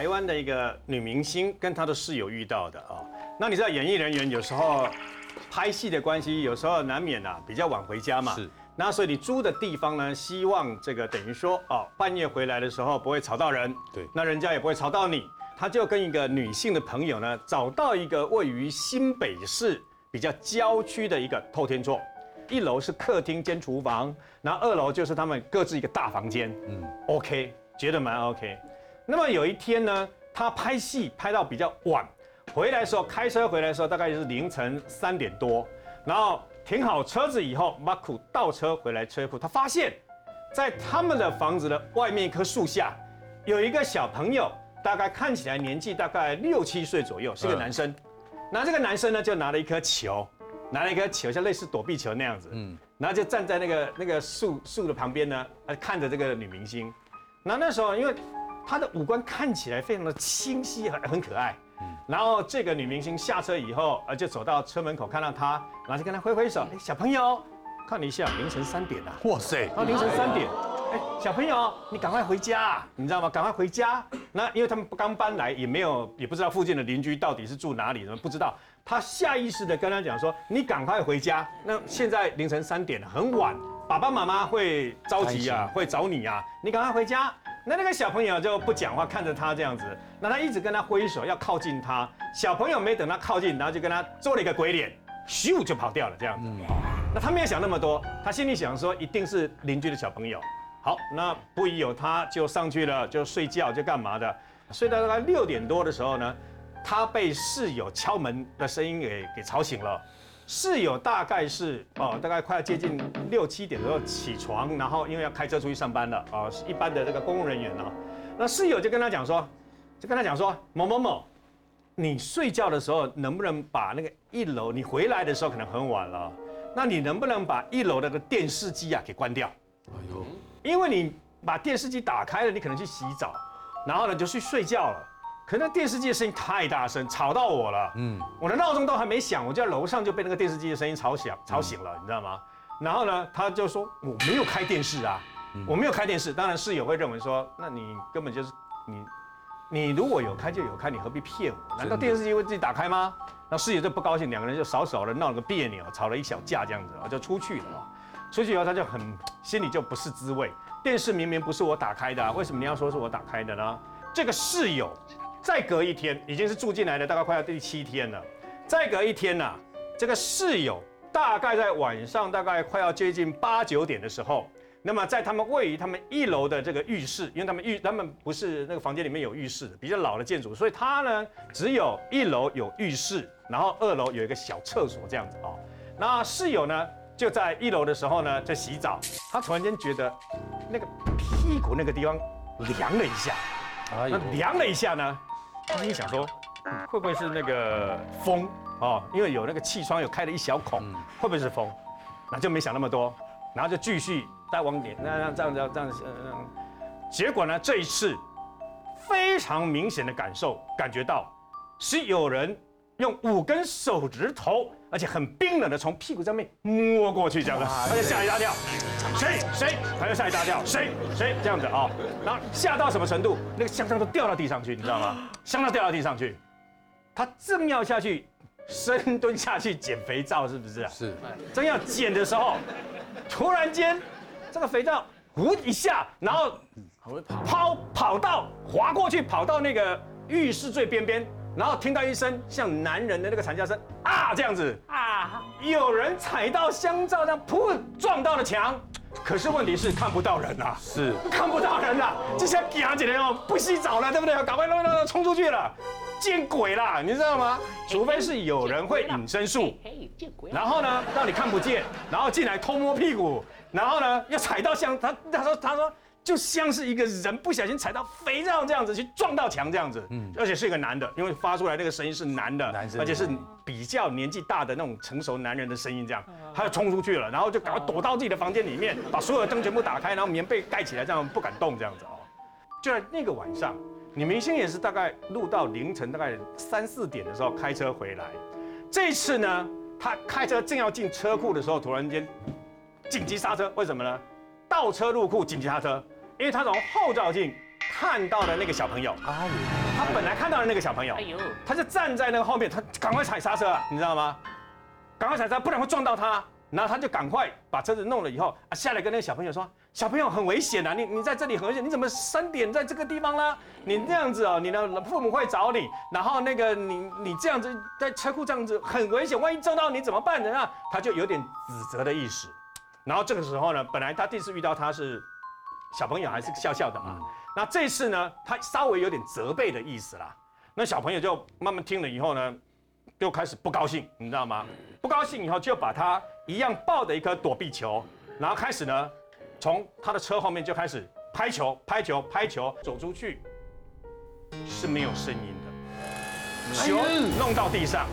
台湾的一个女明星跟她的室友遇到的啊。那你知道演艺人员有时候拍戏的关系，有时候难免啊比较晚回家嘛。是。那所以你租的地方呢，希望这个等于说哦，半夜回来的时候不会吵到人。对。那人家也不会吵到你。他就跟一个女性的朋友呢，找到一个位于新北市比较郊区的一个透天厝。一楼是客厅兼厨房，然后二楼就是他们各自一个大房间。嗯，OK，觉得蛮 OK。那么有一天呢，他拍戏拍到比较晚，回来的时候开车回来的时候大概就是凌晨三点多，然后停好车子以后，马库倒车回来车库，他发现，在他们的房子的外面一棵树下，有一个小朋友，大概看起来年纪大概六七岁左右，是个男生。那这个男生呢，就拿了一颗球。拿了一颗球，像类似躲避球那样子，嗯，然后就站在那个那个树树的旁边呢，呃，看着这个女明星。那那时候，因为她的五官看起来非常的清晰，很很可爱，嗯，然后这个女明星下车以后，呃，就走到车门口看到她，然后就跟她挥挥手，哎，小朋友，看了一下，凌晨三点了，哇塞，到，凌晨三点。哎，小朋友，你赶快回家，你知道吗？赶快回家。那因为他们刚搬来，也没有，也不知道附近的邻居到底是住哪里，不知道。他下意识的跟他讲说：“你赶快回家。那现在凌晨三点了，很晚，爸爸妈妈会着急啊，会找你啊。你赶快回家。”那那个小朋友就不讲话，看着他这样子。那他一直跟他挥手要靠近他。小朋友没等他靠近，然后就跟他做了一个鬼脸，咻就跑掉了这样子。那他没有想那么多，他心里想说一定是邻居的小朋友。好，那不疑有他，就上去了，就睡觉，就干嘛的？睡到大概六点多的时候呢，他被室友敲门的声音给给吵醒了。室友大概是哦，大概快要接近六七点的时候起床，然后因为要开车出去上班了啊，是一般的这个公务人员呢。那室友就跟他讲说，就跟他讲说，某某某，你睡觉的时候能不能把那个一楼，你回来的时候可能很晚了，那你能不能把一楼那个电视机啊给关掉？哎呦。因为你把电视机打开了，你可能去洗澡，然后呢就去睡觉了。可那电视机的声音太大声，吵到我了。嗯，我的闹钟都还没响，我就在楼上就被那个电视机的声音吵响、吵醒了，你知道吗？然后呢，他就说我没有开电视啊，我没有开电视。当然室友会认为说，那你根本就是你，你如果有开就有开，你何必骗我？难道电视机会自己打开吗？那室友就不高兴，两个人就少少的闹了个别扭，吵了一小架这样子，就出去了。出去以后，他就很心里就不是滋味。电视明明不是我打开的，为什么你要说是我打开的呢？这个室友再隔一天，已经是住进来的，大概快要第七天了。再隔一天呢，这个室友大概在晚上大概快要接近八九点的时候，那么在他们位于他们一楼的这个浴室，因为他们浴他们不是那个房间里面有浴室的，比较老的建筑，所以他呢只有一楼有浴室，然后二楼有一个小厕所这样子啊。那室友呢？就在一楼的时候呢，在洗澡，他突然间觉得那个屁股那个地方凉了一下，那凉了一下呢，他心想说，会不会是那个风哦？因为有那个气窗有开了一小孔，会不会是风？那就没想那么多，然后就继续再往点，那那这样这样这样，嗯，结果呢，这一次非常明显的感受，感觉到是有人。用五根手指头，而且很冰冷的从屁股上面摸过去，这样子，他就吓一大跳。谁谁？他就吓一大跳。谁谁？这样子啊，然后吓到什么程度？那个香肠都掉到地上去，你知道吗？香肠掉到地上去，他正要下去深蹲下去捡肥皂，是不是啊？是。正要捡的时候，突然间，这个肥皂呼一下，然后跑跑到滑过去，跑到那个浴室最边边。然后听到一声像男人的那个惨叫声啊，这样子啊，有人踩到香皂，这样噗撞到了墙。可是问题是看不到人呐，是看不到人了，这下赶紧的哦，不洗澡了，对不对？赶快弄弄冲出去了，见鬼啦，你知道吗？除非是有人会隐身术，然后呢让你看不见，然后进来偷摸屁股，然后呢又踩到香，他他说他说。就像是一个人不小心踩到肥皂这样子去撞到墙这样子，嗯，而且是一个男的，因为发出来那个声音是男的，男生，而且是比较年纪大的那种成熟男人的声音这样，他就冲出去了，然后就赶快躲到自己的房间里面，把所有的灯全部打开，然后棉被盖起来，这样不敢动这样子哦。就在那个晚上，女明星也是大概录到凌晨大概三四点的时候开车回来，这次呢，她开车正要进车库的时候，突然间紧急刹车，为什么呢？倒车入库，紧急刹车，因为他从后照镜看到了那个小朋友，哎呦，他本来看到了那个小朋友，哎呦，他就站在那个后面，他赶快踩刹车，你知道吗？赶快踩刹，不然会撞到他。然后他就赶快把车子弄了以后啊，下来跟那个小朋友说：“小朋友很危险啊，你你在这里很危险，你怎么三点在这个地方呢？你这样子哦，你的父母会找你，然后那个你你这样子在车库这样子很危险，万一撞到你怎么办呢？”他就有点指责的意思。然后这个时候呢，本来他第一次遇到他是小朋友还是笑笑的嘛，那这次呢，他稍微有点责备的意思啦。那小朋友就慢慢听了以后呢，就开始不高兴，你知道吗？不高兴以后就把他一样抱的一颗躲避球，然后开始呢，从他的车后面就开始拍球、拍球、拍球，走出去是没有声音的，球弄到地上，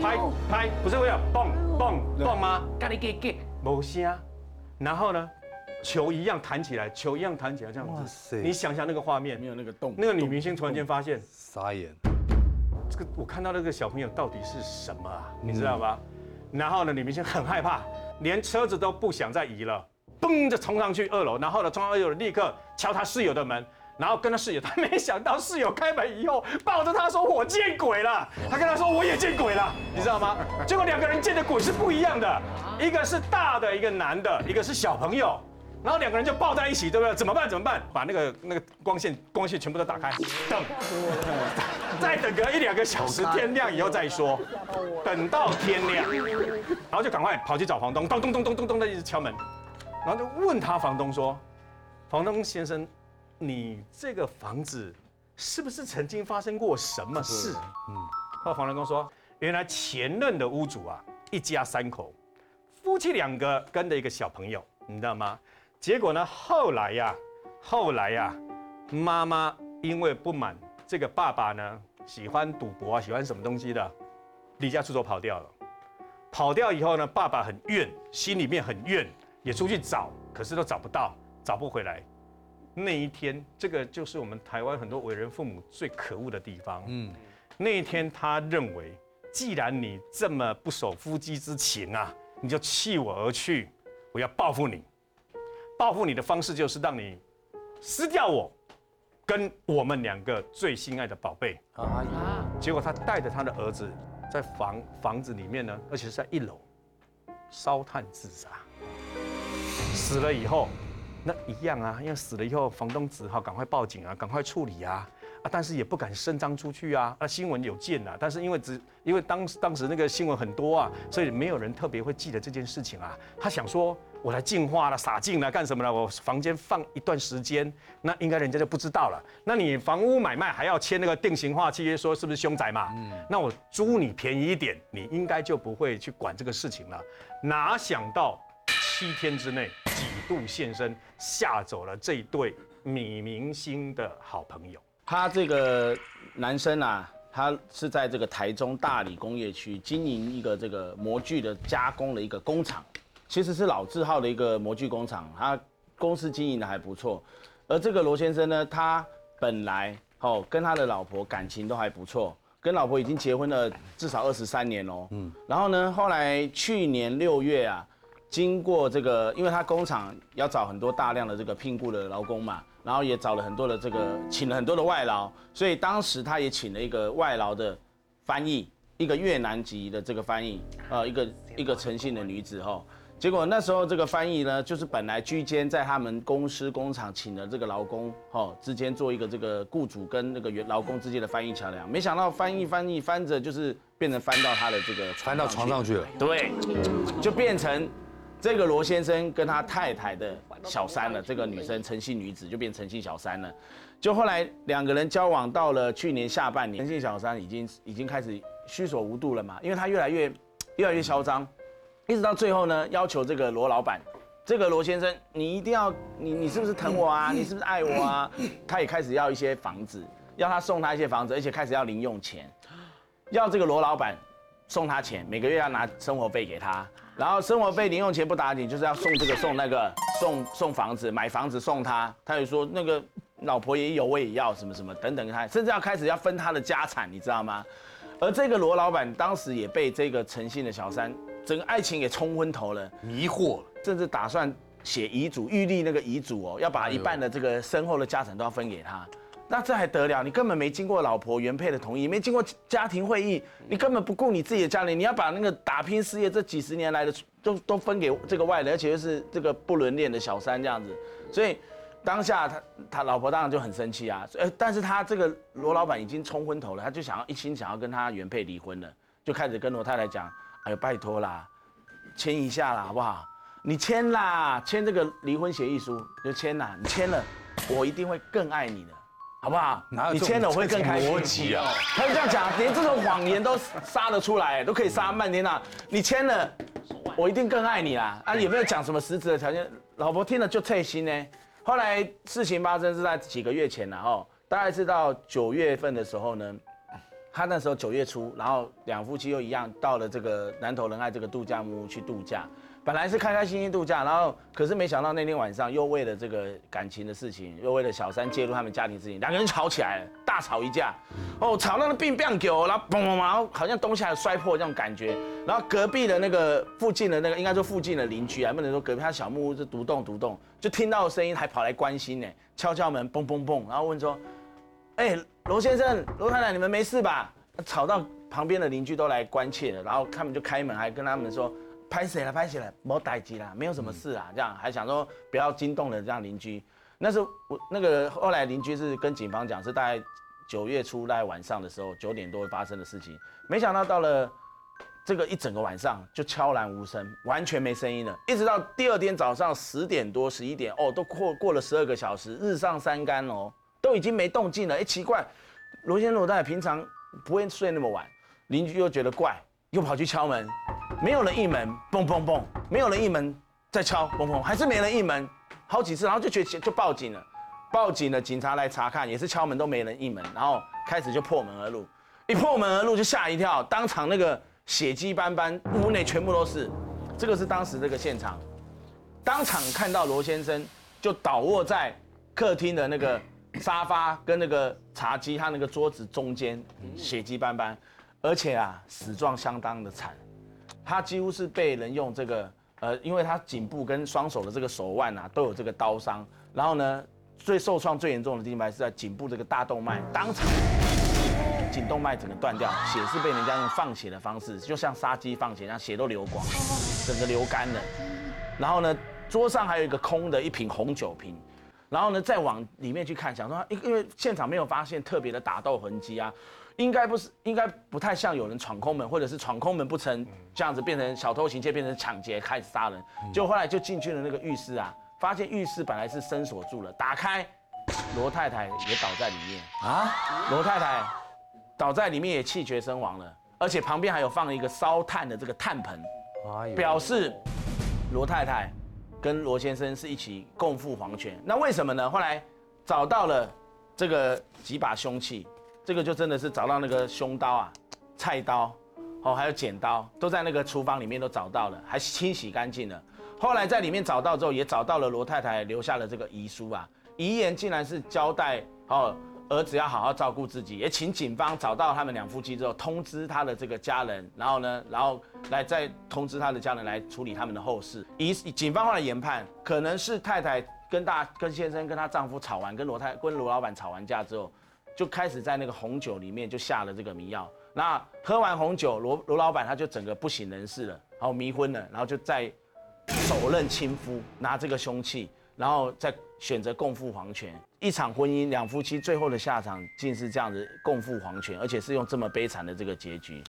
拍拍不是会有蹦蹦蹦吗？咖喱给给，某声，然后呢，球一样弹起来，球一样弹起来，这样子。哇塞你想想那个画面没，有那个洞，那个女明星突然间发现，傻眼，这个我看到那个小朋友到底是什么啊？你知道吧？然后呢，女明星很害怕，连车子都不想再移了，嘣就冲上去二楼，然后呢，冲上二楼立刻敲他室友的门。然后跟他室友，他没想到室友开门以后抱着他说：“我见鬼了！”他跟他说：“我也见鬼了。”你知道吗？结果两个人见的鬼是不一样的，一个是大的，一个男的，一个是小朋友。然后两个人就抱在一起，对不对？怎么办？怎么办？把那个那个光线光线全部都打开，等，再等个一两个小时，天亮以后再说。等到天亮，然后就赶快跑去找房东，咚咚咚咚咚咚的一直敲门，然后就问他房东说：“房东先生，你这个房子是不是曾经发生过什么事？”嗯，后来房东说，原来前任的屋主啊，一家三口，夫妻两个跟着一个小朋友，你知道吗？结果呢，后来呀，后来呀，妈妈因为不满这个爸爸呢喜欢赌博啊，喜欢什么东西的，离家出走跑掉了。跑掉以后呢，爸爸很怨，心里面很怨，也出去找，可是都找不到，找不回来。那一天，这个就是我们台湾很多为人父母最可恶的地方。嗯，那一天他认为，既然你这么不守夫妻之情啊，你就弃我而去，我要报复你。报复你的方式就是让你撕掉我，跟我们两个最心爱的宝贝。阿姨，结果他带着他的儿子在房房子里面呢，而且是在一楼烧炭自杀。死了以后，那一样啊，因为死了以后，房东只好赶快报警啊，赶快处理啊。啊，但是也不敢声张出去啊。啊，新闻有见啊，但是因为只因为当当时那个新闻很多啊，所以没有人特别会记得这件事情啊。他想说，我来净化了、洒净了，干什么呢？我房间放一段时间，那应该人家就不知道了。那你房屋买卖还要签那个定型化契约，说是不是凶宅嘛？嗯那我租你便宜一点，你应该就不会去管这个事情了。哪想到七天之内几度现身，吓走了这对女明星的好朋友。他这个男生啊，他是在这个台中大理工业区经营一个这个模具的加工的一个工厂，其实是老字号的一个模具工厂，他公司经营的还不错。而这个罗先生呢，他本来哦跟他的老婆感情都还不错，跟老婆已经结婚了至少二十三年哦。嗯。然后呢，后来去年六月啊，经过这个，因为他工厂要找很多大量的这个聘雇的劳工嘛。然后也找了很多的这个，请了很多的外劳，所以当时他也请了一个外劳的翻译，一个越南籍的这个翻译，呃，一个一个诚信的女子哈。结果那时候这个翻译呢，就是本来居间在他们公司工厂请的这个劳工哈之间做一个这个雇主跟那个员劳工之间的翻译桥梁，没想到翻译翻译翻着就是变成翻到他的这个翻到床上去了，对，就变成这个罗先生跟他太太的小三了。这个女生诚信女子就变诚信小三了。就后来两个人交往到了去年下半年，诚信小三已经已经开始虚所无度了嘛，因为他越来越越来越嚣张，一直到最后呢，要求这个罗老板，这个罗先生，你一定要你你是不是疼我啊？你是不是爱我啊？他也开始要一些房子，要他送他一些房子，而且开始要零用钱，要这个罗老板送他钱，每个月要拿生活费给他，然后生活费零用钱不打紧，就是要送这个送那个，送送房子，买房子送他。他就说那个老婆也有，我也要什么什么等等，他甚至要开始要分他的家产，你知道吗？而这个罗老板当时也被这个诚信的小三整个爱情给冲昏头了，迷惑了。甚至打算写遗嘱，预立那个遗嘱哦，要把一半的这个身后的家产都要分给他。那这还得了？你根本没经过老婆原配的同意，没经过家庭会议，你根本不顾你自己的家庭，你要把那个打拼事业这几十年来的都都分给这个外人，而且又是这个不伦恋的小三这样子，所以当下他他老婆当然就很生气啊，呃，但是他这个罗老板已经冲昏头了，他就想要一心想要跟他原配离婚了，就开始跟罗太太讲，哎呦拜托啦，签一下啦，好不好？你签啦，签这个离婚协议书就签啦，你签了，我一定会更爱你的，好不好你签了我会更开心。逻辑啊！他就这样讲，连这种谎言都杀得出来，都可以杀半天呐。你签了，我一定更爱你啦。啊，有没有讲什么实质的条件？老婆听了就退心呢。后来事情发生是在几个月前了哦，大概是到九月份的时候呢，他那时候九月初，然后两夫妻又一样到了这个南投仁爱这个度假木屋去度假。本来是开开心心度假，然后可是没想到那天晚上又为了这个感情的事情，又为了小三介入他们家庭事情，两个人吵起来了，大吵一架。哦，吵到那病病狗，然后嘣嘣嘣，然后好像东西还摔破这种感觉。然后隔壁的那个附近的那个，应该说附近的邻居啊，不能说隔壁，他小木屋是独栋独栋，就听到声音还跑来关心呢，敲敲门，嘣嘣嘣，然后问说，哎，罗先生、罗太太，你们没事吧？吵到旁边的邻居都来关切了，然后他们就开门，还跟他们说。拍谁了？拍谁了？没待机啦，没有什么事啊，这样还想说不要惊动了这样邻居。那是我那个后来邻居是跟警方讲，是大概九月初大概晚上的时候九点多发生的事情。没想到到了这个一整个晚上就悄然无声，完全没声音了，一直到第二天早上十点多十一点哦，都过过了十二个小时，日上三竿哦，都已经没动静了。哎，奇怪，罗先生罗太太平常不会睡那么晚，邻居又觉得怪，又跑去敲门。没有人应门，嘣嘣嘣，没有人应门，再敲，嘣嘣，还是没人应门，好几次，然后就觉就报警了，报警了，警察来查看，也是敲门都没人应门，然后开始就破门而入，一破门而入就吓一跳，当场那个血迹斑斑，屋内全部都是，这个是当时这个现场，当场看到罗先生就倒卧在客厅的那个沙发跟那个茶几，他那个桌子中间，血迹斑斑，而且啊死状相当的惨。他几乎是被人用这个，呃，因为他颈部跟双手的这个手腕啊都有这个刀伤，然后呢，最受创最严重的地方是在颈部这个大动脉，当场颈动脉整个断掉，血是被人家用放血的方式，就像杀鸡放血，让血都流光，整个流干了。然后呢，桌上还有一个空的一瓶红酒瓶，然后呢，再往里面去看，想说，因因为现场没有发现特别的打斗痕迹啊。应该不是，应该不太像有人闯空门，或者是闯空门不成，这样子变成小偷行窃，变成抢劫开始杀人。就后来就进去了那个浴室啊，发现浴室本来是深锁住了，打开，罗太太也倒在里面。啊，罗太太倒在里面也气绝身亡了，而且旁边还有放一个烧炭的这个炭盆，表示罗太太跟罗先生是一起共赴黄泉。那为什么呢？后来找到了这个几把凶器。这个就真的是找到那个凶刀啊，菜刀，哦，还有剪刀，都在那个厨房里面都找到了，还清洗干净了。后来在里面找到之后，也找到了罗太太留下的这个遗书啊，遗言竟然是交代哦，儿子要好好照顾自己，也请警方找到他们两夫妻之后，通知他的这个家人，然后呢，然后来再通知他的家人来处理他们的后事。以警方后来研判，可能是太太跟大跟先生跟她丈夫吵完，跟罗太跟罗老板吵完架之后。就开始在那个红酒里面就下了这个迷药，那喝完红酒，罗罗老板他就整个不省人事了，然后迷昏了，然后就在手刃亲夫，拿这个凶器，然后再选择共赴黄泉。一场婚姻，两夫妻最后的下场竟是这样子共赴黄泉，而且是用这么悲惨的这个结局。